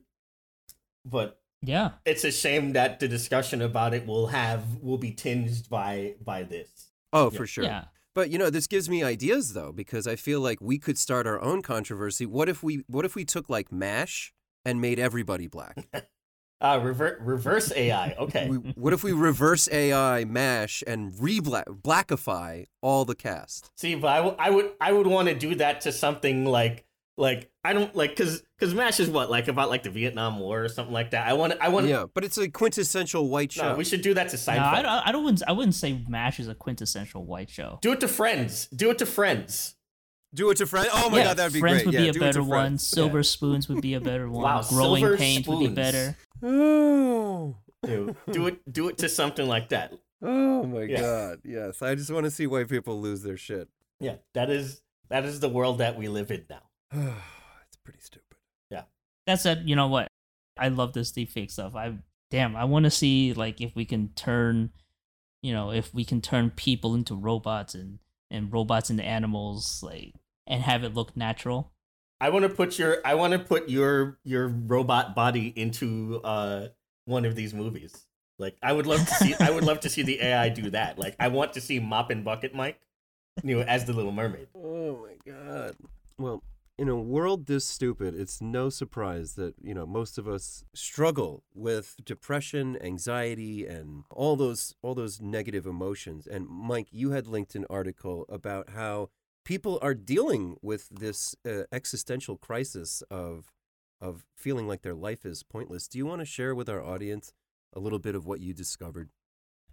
S5: but
S3: yeah
S5: it's a shame that the discussion about it will have will be tinged by by this.
S2: Oh,
S5: Yeah.
S2: for sure.
S3: yeah
S2: But you know, this gives me ideas though, because I feel like we could start our own controversy. What if we what if we took like MASH and made everybody black? <laughs>
S5: Uh, rever- reverse AI. Okay.
S2: we, what if we reverse AI MASH and re-black blackify all the cast?
S5: See, but I, w- I would I would want to do that to something like like I don't like because because Mash is what like about like the Vietnam War or something like that. I want I want
S2: Yeah, but it's a quintessential white show.
S5: no, we should do that to
S3: no,
S5: Seinfeld.
S3: I, don't- I don't wouldn't, I wouldn't say mash is a quintessential white show
S5: do it to Friends. Do it to Friends.
S2: do it to friends. Oh my
S3: yeah,
S2: god, that'd be
S3: Friends
S2: great.
S3: would
S2: yeah,
S3: be a
S2: do it to
S3: better one.
S2: Friends.
S3: Silver Spoons would be a better <laughs> one.
S5: Wow,
S3: Growing
S5: Silver
S3: Pains would be better.
S2: Oh.
S5: Do do it do it to something like that.
S2: Oh my
S5: Yeah.
S2: god. Yes. I just want to see white people lose their shit.
S5: Yeah, that is that is the world that we live in now. <sighs>
S2: it's pretty stupid. Yeah.
S3: That said, you know what? I love this deepfake stuff. I damn, I want to see like if we can turn, you know, if we can turn people into robots and and robots into animals, like and have it look natural.
S5: I want to put your I want to put your your robot body into uh one of these movies. Like I would love to see I would love to see the AI do that. Like I want to see Mop and Bucket Mike, you know, as the Little Mermaid.
S2: Oh my god. Well, in a world this stupid, it's no surprise that, you know, most of us struggle with depression, anxiety, and all those all those negative emotions. And Mike, you had linked an article about how people are dealing with this uh, existential crisis of of feeling like their life is pointless. Do you want to share with our audience a little bit of what you discovered?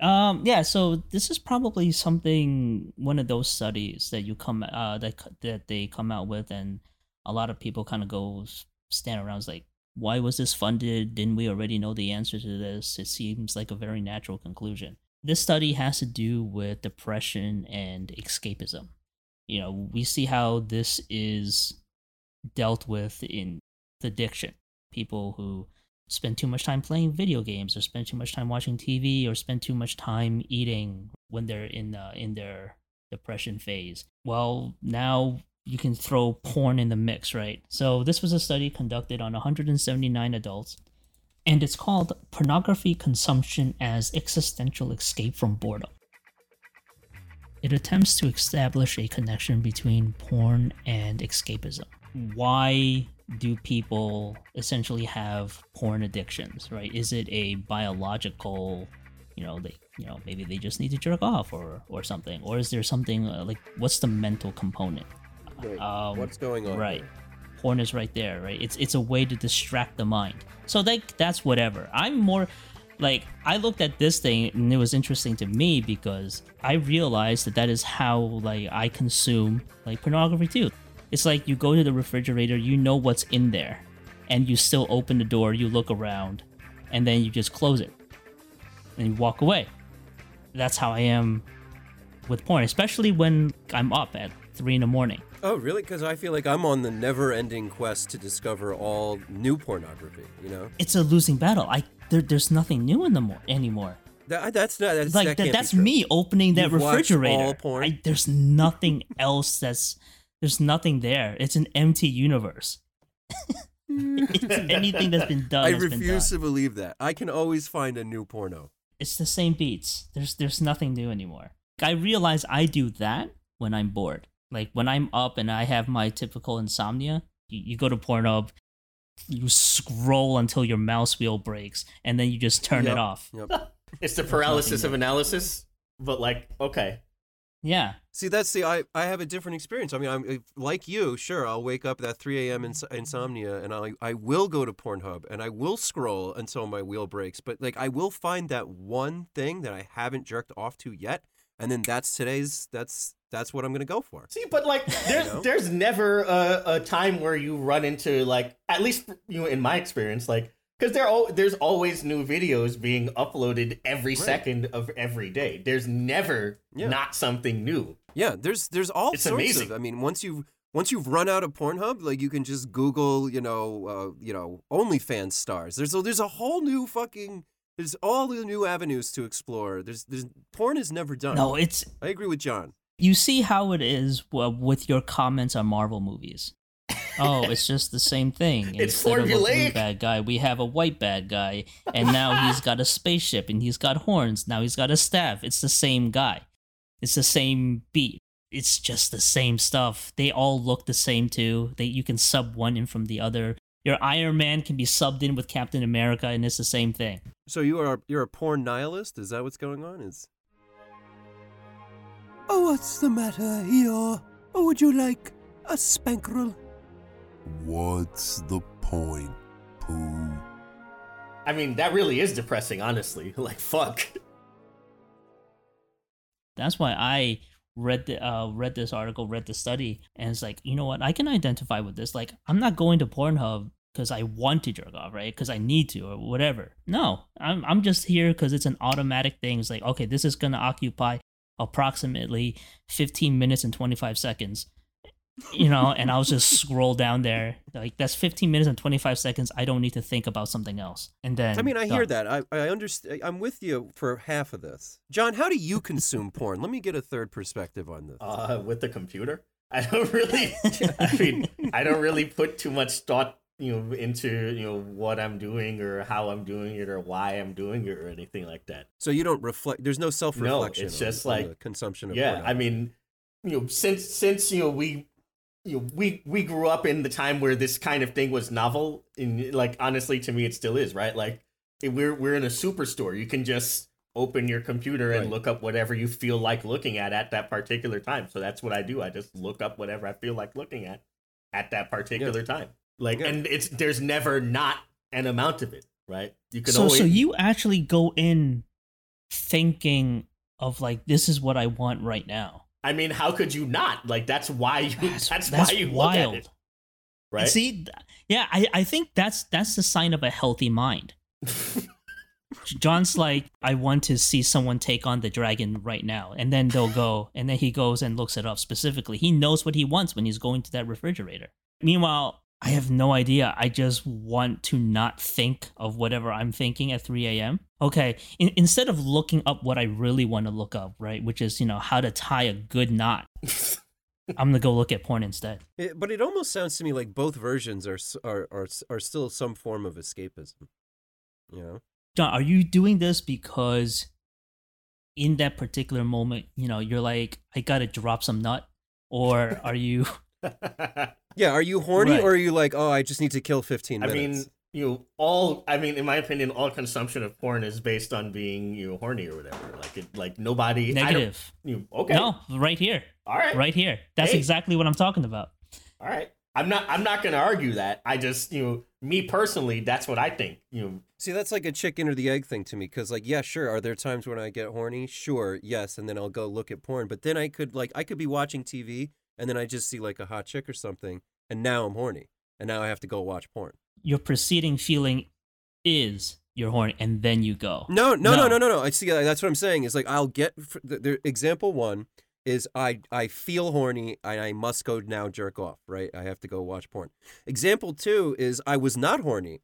S3: Um, yeah, so this is probably something one of those studies that you come uh that that they come out with, and a lot of people kind of go stand around like, why was this funded? Didn't we already know the answer to this? It seems like a very natural conclusion. This study has to do with depression and escapism. You know, we see how this is dealt with in the addiction. People who spend too much time playing video games or spend too much time watching TV or spend too much time eating when they're in uh, in their depression phase. Well, now you can throw porn in the mix, right? So this was a study conducted on 179 adults and it's called Pornography Consumption as Existential Escape from Boredom. It attempts to establish a connection between porn and escapism. Why do people essentially have porn addictions, right? Is it a biological, you know, they, you know, maybe they just need to jerk off or or something, or is there something uh, like what's the mental component?
S2: Right.
S3: Um,
S2: What's going on?
S3: Right.
S2: there?
S3: Porn is right there, right? It's it's a way to distract the mind. So like that's whatever. I'm more like I looked at this thing and it was interesting to me because I realized that that is how like I consume like pornography too. It's like you go to the refrigerator, you know what's in there, and you still open the door, you look around, and then you just close it. And you walk away. That's how I am with porn, especially when I'm up at three in the morning.
S2: Oh, really? Because I feel like I'm on the never-ending quest to discover all new pornography. You know,
S3: it's a losing battle. I there, there's nothing new in the more anymore.
S2: that, that's not that's
S3: like
S2: that
S3: that, that's me opening that
S2: You've
S3: refrigerator.
S2: all porn?
S3: I, there's nothing <laughs> else that's there's nothing there. It's an empty universe. Mm. <laughs> it's anything that's been done.
S2: I
S3: has been
S2: refuse
S3: done.
S2: to believe that. I can always find a new porno.
S3: It's the same beats. There's there's nothing new anymore. I realize I do that when I'm bored. Like when I'm up and I have my typical insomnia, you, you go to Pornhub, you scroll until your mouse wheel breaks, and then you just turn
S2: Yep.
S3: it off.
S2: Yep. <laughs>
S5: It's the paralysis of analysis, but like okay.
S3: Yeah.
S2: See, that's the I, I have a different experience. I mean, I'm like you. Sure, I'll wake up at 3 a.m. Ins- insomnia, and I I will go to Pornhub and I will scroll until my wheel breaks. But like, I will find that one thing that I haven't jerked off to yet, and then that's today's. That's that's what I'm gonna go for.
S5: See, but like, <laughs> there's
S2: know?
S5: there's never a, a time where you run into like, at least you know, in my experience, like, because there al- there's always new videos being uploaded every
S2: Right.
S5: second of every day. There's never
S2: Yeah.
S5: not something new.
S2: Yeah, there's there's all
S5: It's
S2: sorts
S5: amazing.
S2: of. I mean, once you've once you've run out of Pornhub, like you can just Google, you know, uh, you know, OnlyFans stars. There's a, there's a whole new fucking. There's all the new avenues to explore. There's there's porn is never done.
S3: No, it's
S2: I agree with John.
S3: you see how it is with your comments on Marvel movies. Oh, it's just the same thing. <laughs>
S5: It's
S3: Instead of a blue bad guy, we have a white bad guy, and now he's got a spaceship and he's got horns. Now he's got a staff. It's the same guy. It's the same beat. It's just the same stuff. They all look the same too. They you can sub one in from the other. Your Iron Man can be subbed in with Captain America, and it's the same thing.
S2: So you are you're a porn nihilist? Is that what's going on? Is
S7: Oh, what's the matter, Eeyore? Or would you like a spankrel?
S1: What's the point, Pooh?
S5: I mean, that really is depressing, honestly. <laughs> Like, fuck.
S3: That's why I read the uh, read this article, read the study, and it's like, you know what? I can identify with this. Like, I'm not going to Pornhub because I want to jerk off, right? Because I need to or whatever. No, I'm I'm just here because it's an automatic thing. It's like okay, this is gonna occupy approximately 15 minutes and 25 seconds. You know, and I'll just <laughs> scroll down there. Like that's 15 minutes and 25 seconds. I don't need to think about something else. And then
S2: I mean, I hear that. I I understand. I'm with you for half of this. John, how do you consume porn? Let me get a third perspective on this.
S5: Uh, with the computer, I don't really. <laughs> <laughs> I mean, I don't really put too much thought, you know, into you know what I'm doing or how I'm doing it or why I'm doing it or anything like that.
S2: So you don't reflect. There's no self-reflection.
S5: No, it's just
S2: on
S5: like-
S2: the consumption of
S5: yeah
S2: porn.
S5: i mean you know since since you know we you know we we grew up in the time where this kind of thing was novel and like honestly to me it still is right like we're we're in a superstore you can just open your computer and
S2: Right.
S5: look up whatever you feel like looking at at that particular time so that's what i do i just look up whatever i feel like looking at at that particular time like
S2: Yeah.
S5: and it's there's never not an amount of it right you can
S3: so
S5: always
S3: so you actually go in thinking of like this is what I want right now.
S5: i mean how could you not like that's why you that's, <laughs>
S3: That's,
S5: why you
S3: wild.
S5: look at it right
S3: See, th- yeah, I, I think that's that's the sign of a healthy mind. <laughs> John's like, I want to see someone take on the dragon right now, and then they'll go, and then he goes and looks it up specifically. He knows what he wants when he's going to that refrigerator. Meanwhile, I have no idea. I just want to not think of whatever I'm thinking at 3 a.m. Okay, in, instead of looking up what I really want to look up, right, which is you know how to tie a good knot, <laughs> I'm gonna go look at porn instead.
S2: It- but it almost sounds to me like both versions are are are are still some form of escapism. You know.
S3: John, are you doing this because in that particular moment, you know, you're like, I gotta drop some nut? Or are you
S2: Yeah. Are you horny
S3: Right.
S2: or are you like, oh, I just need to kill 15
S5: I
S2: minutes?
S5: mean, you know, all I mean, in my opinion, all consumption of porn is based on being you know horny or whatever. Like it, like nobody.
S3: Negative?
S5: You okay?
S3: No, right here.
S5: All right.
S3: Right here. That's
S5: Hey.
S3: exactly what I'm talking about.
S5: All right. I'm not. I'm not going to argue that. I just you know, me personally, that's what I think. You know,
S2: See, that's like a chicken or the egg thing to me. Because, like, yeah, sure. Are there times when I get horny? Sure, yes. And then I'll go look at porn. But then I could, like, I could be watching TV and then I just see, like, a hot chick or something. And now I'm horny. And now I have to go watch porn.
S3: Your preceding feeling is you're horny, and then you go.
S2: No, no, no,
S3: No.
S2: no, no. I see. That's what I'm saying. Is like I'll get the, the example one is I I feel horny and I must go now jerk off. Right. I have to go watch porn. Example two is I was not horny,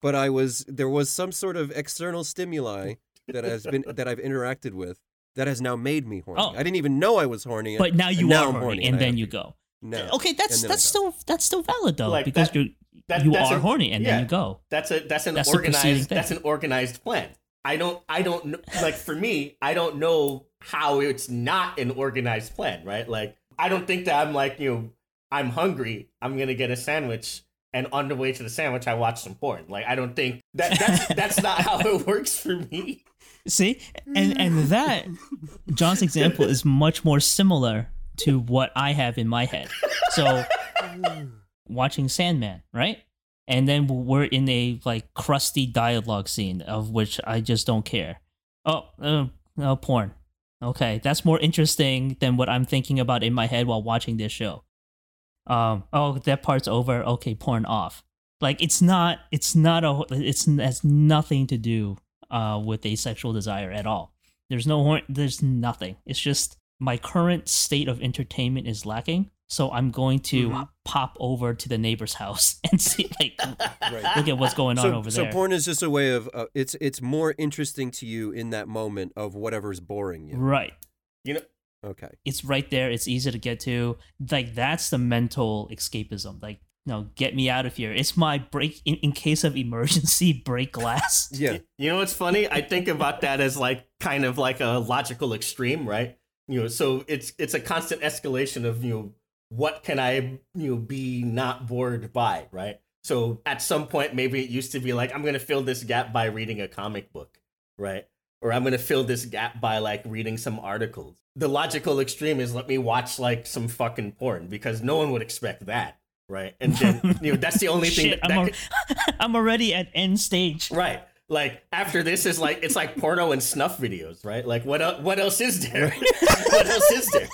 S2: but I was there was some sort of external stimuli that has been that I've interacted with that has now made me horny.
S3: Oh.
S2: I didn't even know I was horny.
S3: But now you
S2: now
S3: are
S2: I'm
S3: horny,
S2: and
S3: and then you go.
S2: No.
S3: Okay, that's
S2: And then I
S3: that's still that's still valid though
S5: Like,
S3: because
S5: that-
S3: you
S5: that-
S3: you
S5: that's
S3: are
S5: a-
S3: horny and
S5: yeah.
S3: then you go.
S5: that's a that's an
S3: That's
S5: organized. That's an organized plan. I don't. I don't kn- like. For me, I don't know how it's not an organized plan. Right. Like I don't think that I'm like you. know, I'm hungry. I'm gonna get a sandwich. And on the way to the sandwich, I watch some porn. Like I don't think that that's that's not <laughs> how it works for me.
S3: See, and and that John's example is much more similar to what I have in my head. So, <laughs> watching Sandman, right? And then we're in a like crusty dialogue scene of which I just don't care. Oh, uh, uh, porn. Okay, that's more interesting than what I'm thinking about in my head while watching this show. Um, oh, that part's over. Okay, porn off. Like it's not. It's not a. It's it has nothing to do uh, with a sexual desire at all. There's no horn. There's nothing. It's just my current state of entertainment is lacking. So I'm going to
S2: Mm-hmm.
S3: pop over to the neighbor's <laughs> house and see, like,
S2: Right.
S3: look at what's going on
S2: so,
S3: over
S2: so
S3: there.
S2: So porn is just a way of uh, it's it's more interesting to you in that moment of whatever's boring you.
S3: right.
S5: You know.
S2: Okay.
S3: It's right there. It's easy to get to. Like that's the mental escapism. Like, no, get me out of here. It's my break in, in case of emergency <laughs> break glass.
S2: Yeah.
S5: You know what's funny? I think about that as like kind of like a logical extreme, right? You know, so it's it's a constant escalation of you know what can I you know be not bored by, right? So at some point, maybe it used to be like I'm gonna fill this gap by reading a comic book, right? Or I'm gonna fill this gap by like reading some articles. The logical extreme is let me watch like some fucking porn because no one would expect that, right? And then you know that's the only thing <laughs>
S3: Shit,
S5: that,
S3: I'm,
S5: that could- <laughs>
S3: I'm already at end stage.
S5: Right. Like after this is like it's like porno and snuff videos, right? Like what el- what else is there? <laughs> what else is there?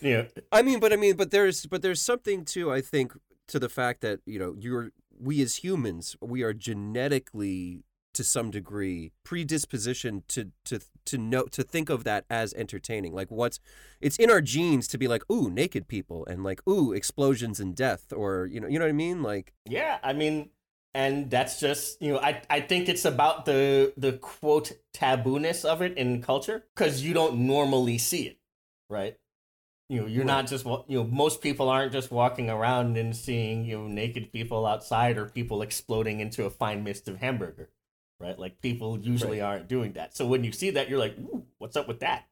S5: You know,
S2: I mean, but I mean, but there's but there's something too. I think to the fact that you know you're we as humans we are genetically to some degree predisposition to to to know to think of that as entertaining. Like what's it's in our genes to be like ooh naked people and like ooh explosions and death or you know you know what i mean? Like
S5: Yeah, I mean, and that's just you know, I I think it's about the the quote tabooness of it in culture because you don't normally see it, right? You know, you're not just you know, most people aren't just walking around and seeing you know naked people outside or people exploding into a fine mist of hamburger, right? Like people usually aren't doing that. So when you see that, you're like, Ooh, what's up with that?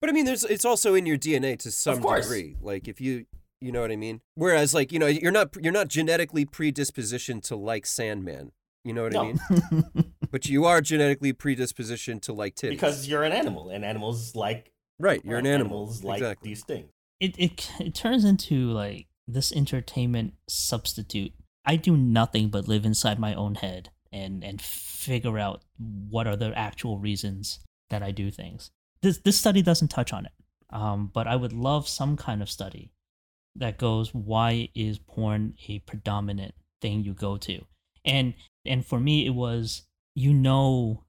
S2: But I mean, there's it's also in your DNA to some degree. Like if you you know what I mean. Whereas like you know you're not you're not genetically predispositioned to like Sandman. You know what I
S5: No.
S2: mean? <laughs> But you are genetically predispositioned to like titties.
S5: Because you're an animal, and animals like
S2: right, you're an uh, animal.
S5: Animals like
S2: exactly.
S5: these things.
S3: it, it it turns into like this entertainment substitute. I do nothing but live inside my own head and and figure out what are the actual reasons that I do things. This this study doesn't touch on it, um, but I would love some kind of study that goes why is porn a predominant thing you go to, and and for me it was you know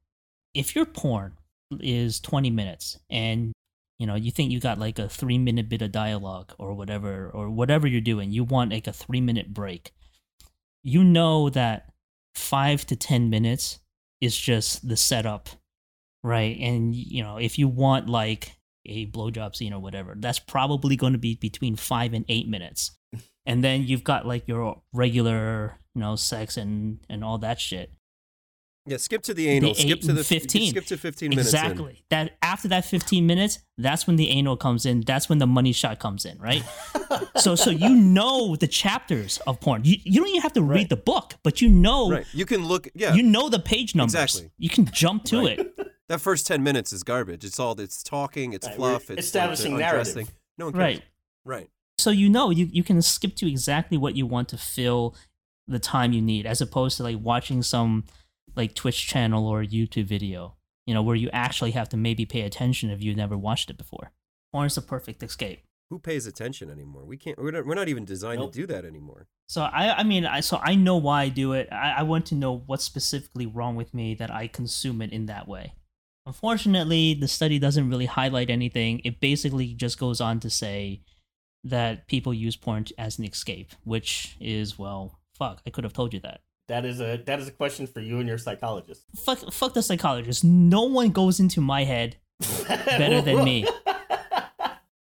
S3: if your porn is 20 minutes and you know you think you got like a three minute bit of dialogue or whatever or whatever you're doing you want like a three minute break you know that five to ten minutes is just the setup right? And you know if you want like a blowjob scene or whatever that's probably going to be between five and eight minutes. <laughs> And then you've got like your regular you know sex and and all that shit
S2: Yeah, skip to the anal.
S3: the
S2: skip
S3: eight
S2: to the
S3: 15
S2: Skip to 15 minutes. in.
S3: exactly that after that 15 minutes that's when the anal comes in that's when the money shot comes in right <laughs> so so you know the chapters of porn you, you don't even have to read
S5: Right.
S3: the book but you know
S2: Right. You can look. Yeah.
S3: you know the page numbers
S2: Exactly.
S3: you can jump to
S2: Right.
S3: it <laughs>
S2: that first 10 minutes is garbage. It's all. It's talking. It's
S5: Right,
S2: fluff. It's like
S5: establishing narrative.
S2: undressing. No one cares.
S3: right
S2: Right.
S3: so you know you, you can skip to exactly what you want to fill the time you need as opposed to like watching some like twitch channel or youtube video you know where you actually have to maybe pay attention if you've never watched it before porn's the perfect escape
S2: Who pays attention anymore? We can't. We're not, we're not even designed
S5: Nope.
S2: to do that anymore.
S3: So I, I mean, I so I know why I do it. I, I want to know what's specifically wrong with me that I consume it in that way. Unfortunately, the study doesn't really highlight anything. It basically just goes on to say that people use porn as an escape, which is well, fuck. I could have told you that.
S5: That is a that is a question for you and your psychologist.
S3: Fuck, fuck the psychologist. No one goes into my head better than me. <laughs>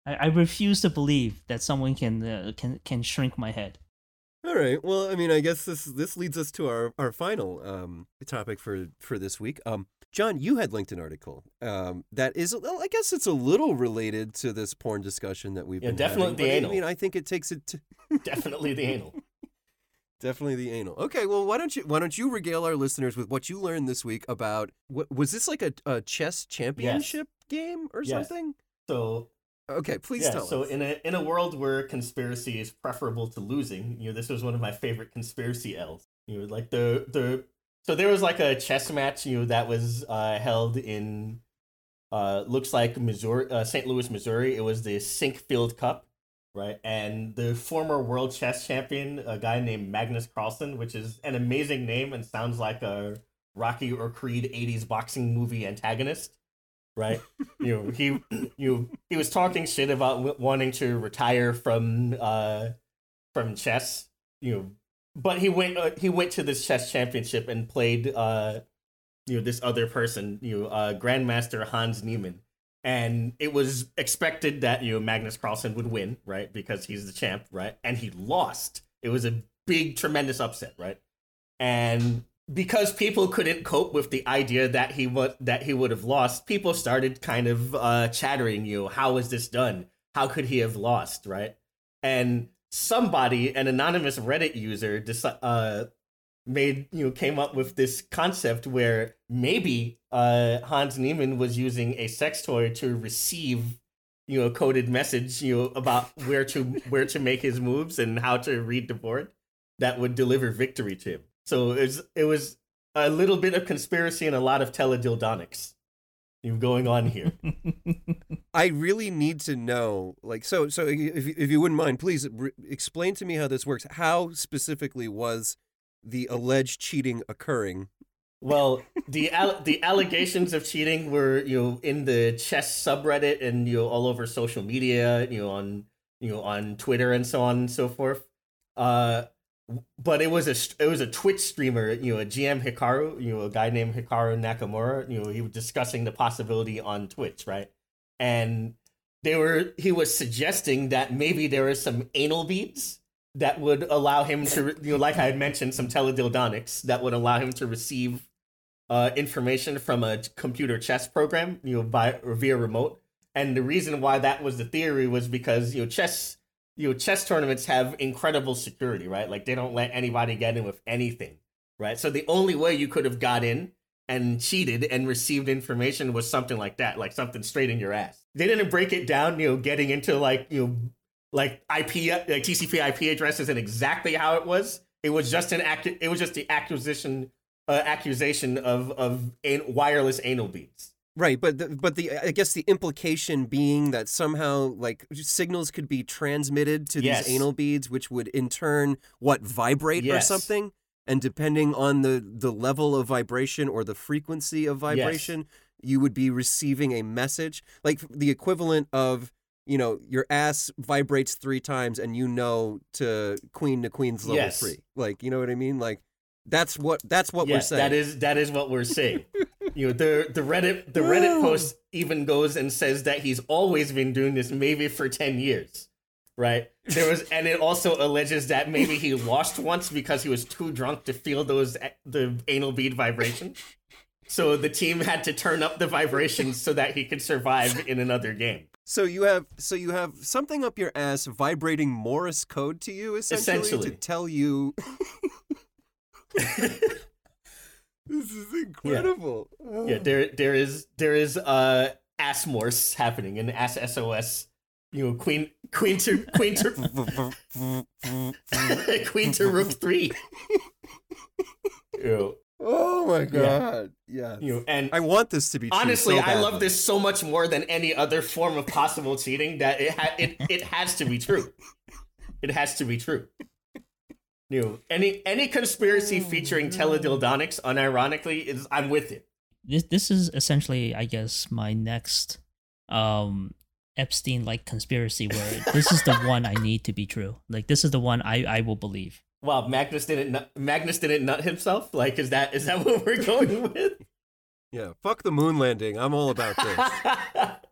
S3: I, I refuse to believe that someone can uh, can can shrink my head.
S2: All right. Well, I mean, I guess this this leads us to our our final um topic for for this week. Um, John, you had linked an article um that is, well, I guess it's a little related to this porn discussion that we've
S5: Yeah,
S2: been
S5: definitely
S2: having,
S5: the
S2: but I mean, I think it takes it to
S5: Definitely the anal.
S2: Definitely the anal. Okay. Well, why don't you why don't you regale our listeners with what you learned this week about what was this like a, a chess championship game or
S5: Yes.
S2: something?
S5: So
S2: Okay, please
S5: yeah,
S2: tell
S5: so
S2: us.
S5: in a in a world where conspiracy is preferable to losing, you know, this was one of my favorite conspiracy L's. You know, like the the so there was like a chess match, you know, that was uh, held in uh looks like Missouri, uh, St. Louis, Missouri. It was the Sinquefield Cup, right? And the former world chess champion, a guy named Magnus Carlsen, which is an amazing name and sounds like a Rocky or Creed '80s boxing movie antagonist right? <laughs> you know, he you know, he was talking shit about wanting to retire from uh from chess, you know, but he went uh, he went to this chess championship and played uh you know this other person, you know, uh Grandmaster Hans Niemann. And it was expected that you know Magnus Carlsen would win, right? Because he's the champ, right? And he lost. It was a big, tremendous upset, right? And because people couldn't cope with the idea that he would that he would have lost, people started kind of uh, chattering, you know, how was this done? How could he have lost, right? And somebody, an anonymous Reddit user, deci- uh, made you know came up with this concept where maybe uh, Hans Niemann was using a sex toy to receive you know coded message you know about where to where to make his moves and how to read the board that would deliver victory to him. So it was, it was a little bit of conspiracy and a lot of teledildonics going on here. <laughs>
S2: I really need to know, like, so, so if, if you wouldn't mind, please re- explain to me how this works. How specifically was the alleged cheating occurring.
S5: Well, the al- the allegations of cheating were you know in the chess subreddit and you know all over social media, you know on you know on Twitter and so on and so forth. Uh, but it was a it was a Twitch streamer, you know, a GM Hikaru, you know, a guy named Hikaru Nakamura. You know, he was discussing the possibility on Twitch, right? And they were he was suggesting that maybe there are some anal beads that would allow him to, you know, like I had mentioned, some teledildonics that would allow him to receive uh, information from a computer chess program, you know, by via remote. And the reason why that was the theory was because you know chess, you know, chess tournaments have incredible security, right? Like they don't let anybody get in with anything, right? So the only way you could have got in and cheated and received information was something like that, like something straight in your ass. They didn't break it down, you know, getting into like you know, like IP, like TCP IP addresses and exactly how it was. It was just an act. It was just the acquisition uh, accusation of of an- wireless anal beads.
S2: Right, but the, but the I guess the implication being that somehow like signals could be transmitted to
S5: Yes.
S2: these anal beads, which would in turn what vibrate or something, and depending on the the level of vibration or the frequency of vibration, you would be receiving a message like the equivalent of you know your ass vibrates three times and you know to queen to queen's level
S5: Yes.
S2: three, like you know what I mean, like. That's what that's what we're saying.
S5: that is that is what we're <laughs> saying. you know, the the Reddit the Reddit post even goes and says that he's always been doing this, maybe for ten years. Right. There was, and it also alleges that maybe he lost once because he was too drunk to feel those eh, the anal bead vibration. So the team had to turn up the vibrations so that he could survive in another game.
S2: So you have so you have something up your ass vibrating Morse code to you essentially,
S5: Essentially.
S2: to tell you <laughs> This is incredible.
S5: Yeah, there there is there is uh ass morse happening in ass SOS. You know, queen queen to queen to <laughs> queen to rook three. <laughs> you know,
S2: Oh my god. Yeah.
S5: you know, and
S2: I want this to be true
S5: honestly,
S2: so
S5: I love this so much more than any other form of possible cheating that it ha- it it has to be true. It has to be true. You know, any any conspiracy featuring teledildonics, unironically, is I'm with it.
S3: This this is essentially, I guess, my next um Epstein like conspiracy where this is the one I need to be true. Like this is the one I I will believe.
S5: Wow, Magnus didn't nut, Magnus didn't nut himself. Like, is that is that <laughs> what we're going with?
S2: Yeah, fuck the moon landing. I'm all about this. <laughs>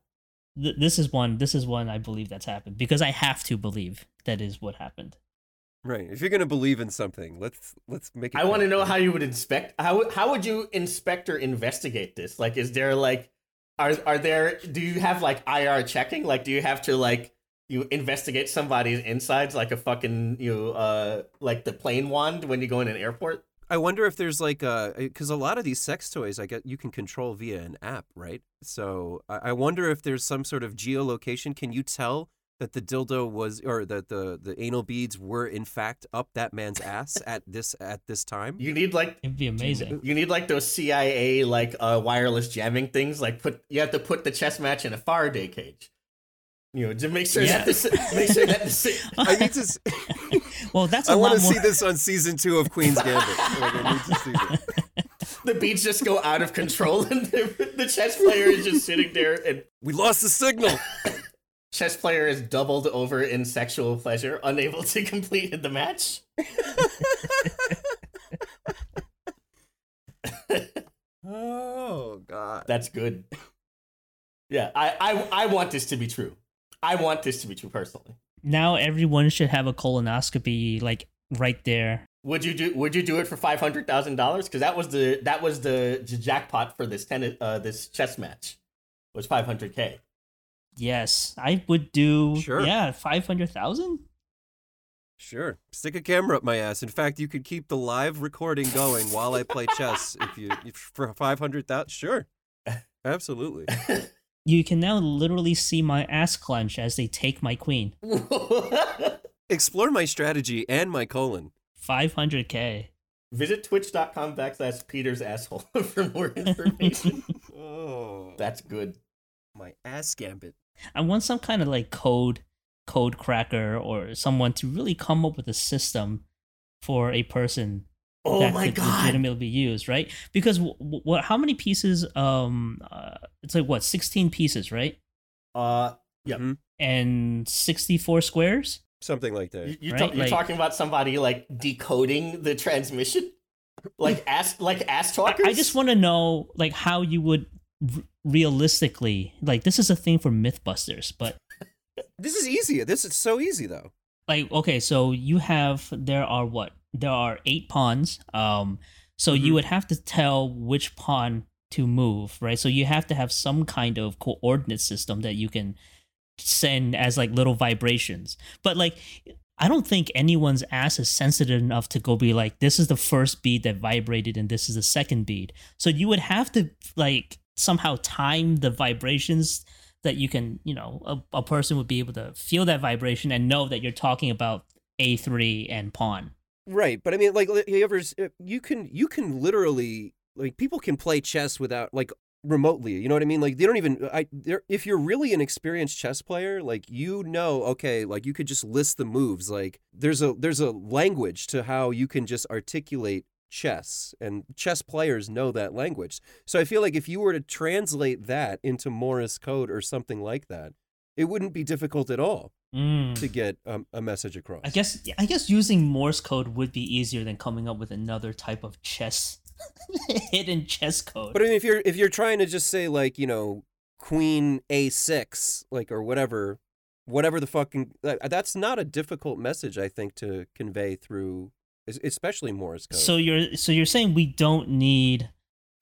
S3: This is one. This is one I believe that's happened because I have to believe that is what happened.
S2: right. If you're going to believe in something, let's let's make it
S5: I want to know how you would inspect how would- how would you inspect or investigate this? Like, is there like are are there do you have like IR checking? Like, do you have to like you investigate somebody's insides like a fucking you uh like the plane wand when you go in an airport?
S2: I wonder if there's like a because a lot of these sex toys I get you can control via an app, right? So I I wonder if there's some sort of geolocation. Can you tell that the dildo was or that the the anal beads were in fact up that man's ass at this at this time?
S5: You need like
S3: It'd be amazing.
S5: You need like those CIA like uh wireless jamming things. Like put you have to put the chess match in a Faraday cage. You know, to make sure
S3: Yeah.
S5: that the, make sure that the,
S2: I need to. <laughs>
S3: well, that's a
S2: I want to
S3: more.
S2: see this on season two of Queen's Gambit. Like, I need to see this. <laughs>
S5: the beats just go out of control and the, the chess player is just sitting there and
S2: We lost the signal. <laughs>
S5: chess player is doubled over in sexual pleasure, unable to complete the match.
S2: Oh God.
S5: That's good. Yeah, I, I I want this to be true. I want this to be true personally.
S3: now everyone should have a colonoscopy like right there.
S5: Would you do Would you do it for five hundred thousand dollars? Because that was the that was the j- jackpot for this tennis uh this chess match was five hundred k.
S3: Yes, I would do.
S2: Sure.
S3: Yeah, five hundred thousand.
S2: Sure. Stick a camera up my ass. In fact, you could keep the live recording going while I play chess. If you if for five hundred thousand, sure, <laughs> absolutely. <laughs>
S3: You can now literally see my ass clench as they take my queen. <laughs>
S2: Explore my strategy and my colon.
S3: Five hundred k.
S5: Visit twitch.com backslash Peter's asshole <laughs> for more <laughs> information.
S2: Oh,
S5: That's good.
S2: my ass gambit.
S3: I want some kind of like code code cracker or someone to really come up with a system for a person
S5: Oh
S3: that
S5: my
S3: could
S5: God.
S3: legitimately be used, right? Because what? How many pieces? Um, uh, it's like what, sixteen pieces, right?
S5: Uh, Yep.
S2: Mhm.
S3: And sixty-four squares.
S2: Something like that.
S5: you, you
S3: Right,
S5: talk- you're
S3: like-
S5: talking about somebody like decoding the transmission, like <laughs> ass like ass
S3: I,
S5: talkers.
S3: I just want to know, like, how you would r- realistically, like, this is a thing for MythBusters, but
S2: This is easy. This is so easy though.
S3: like okay so you have there are what there are eight pawns um so
S2: Mhm.
S3: you would have to tell which pawn to move right so you have to have some kind of coordinate system that you can send as like little vibrations but like i don't think anyone's ass is sensitive enough to go be like this is the first beat that vibrated and this is the second beat so you would have to like somehow time the vibrations that you can, you know, a, a person would be able to feel that vibration and know that you're talking about A3 and pawn.
S2: Right, but I mean, like, uh, you can you can literally like people can play chess without like remotely. You know what I mean? Like they don't even. I if you're really an experienced chess player, like you know, okay, like you could just list the moves. Like there's a there's a language to how you can just articulate chess, and chess players know that language. So I feel like if you were to translate that into Morse code or something like that, it wouldn't be difficult at all to get um, a message across.
S3: I guess I guess using Morse code would be easier than coming up with another type of chess <laughs> hidden chess code.
S2: But I mean, if you're if you're trying to just say like you know Queen A six like or whatever, whatever the fucking that's not a difficult message I think to convey through, especially Morse code.
S3: so you're so you're saying we don't need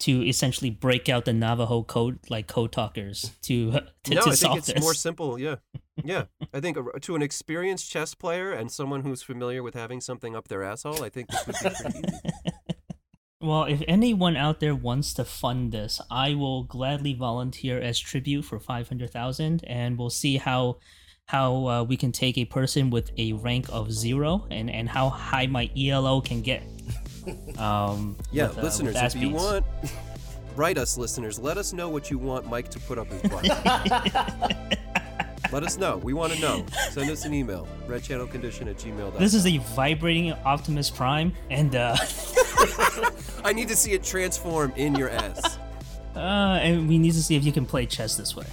S3: to essentially break out the Navajo code like code talkers to <laughs> to,
S2: no,
S3: to
S2: I think it's
S3: this.
S2: more simple. Yeah, <laughs> yeah. I think to an experienced chess player and someone who's familiar with having something up their asshole, I think this would be pretty easy. <laughs>
S3: Well, if anyone out there wants to fund this, I will gladly volunteer as tribute for five hundred thousand, and we'll see how how uh, we can take a person with a rank of zero and and how high my ELO can get. Um,
S2: Yeah,
S3: with, uh,
S2: listeners, if you want, <laughs> write us, listeners. Let us know what you want Mike to put up his butt. <laughs> Let us know. We want to know. Send us an email. Redchannelcondition at gmail.com.
S3: This is a vibrating Optimus Prime, and uh, <laughs>
S2: I need to see it transform in your ass.
S3: uh, and we need to see if you can play chess this way.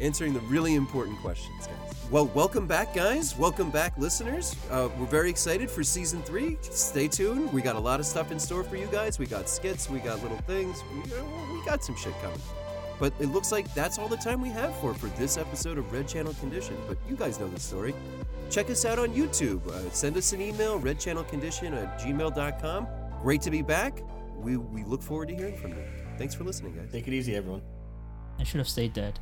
S2: Answering the really important questions, guys. Well, welcome back, guys. Welcome back, listeners. Uh, we're very excited for season three. Stay tuned. We got a lot of stuff in store for you guys. We got skits, we got little things. We, uh, we got some shit coming. But it looks like that's all the time we have for for this episode of Red Channel Condition. But you guys know the story. Check us out on YouTube. Uh, send us an email, redchannelcondition at gmail.com. Great to be back. We, we look forward to hearing from you. Thanks for listening, guys.
S5: Take it easy, everyone.
S3: I should have stayed dead.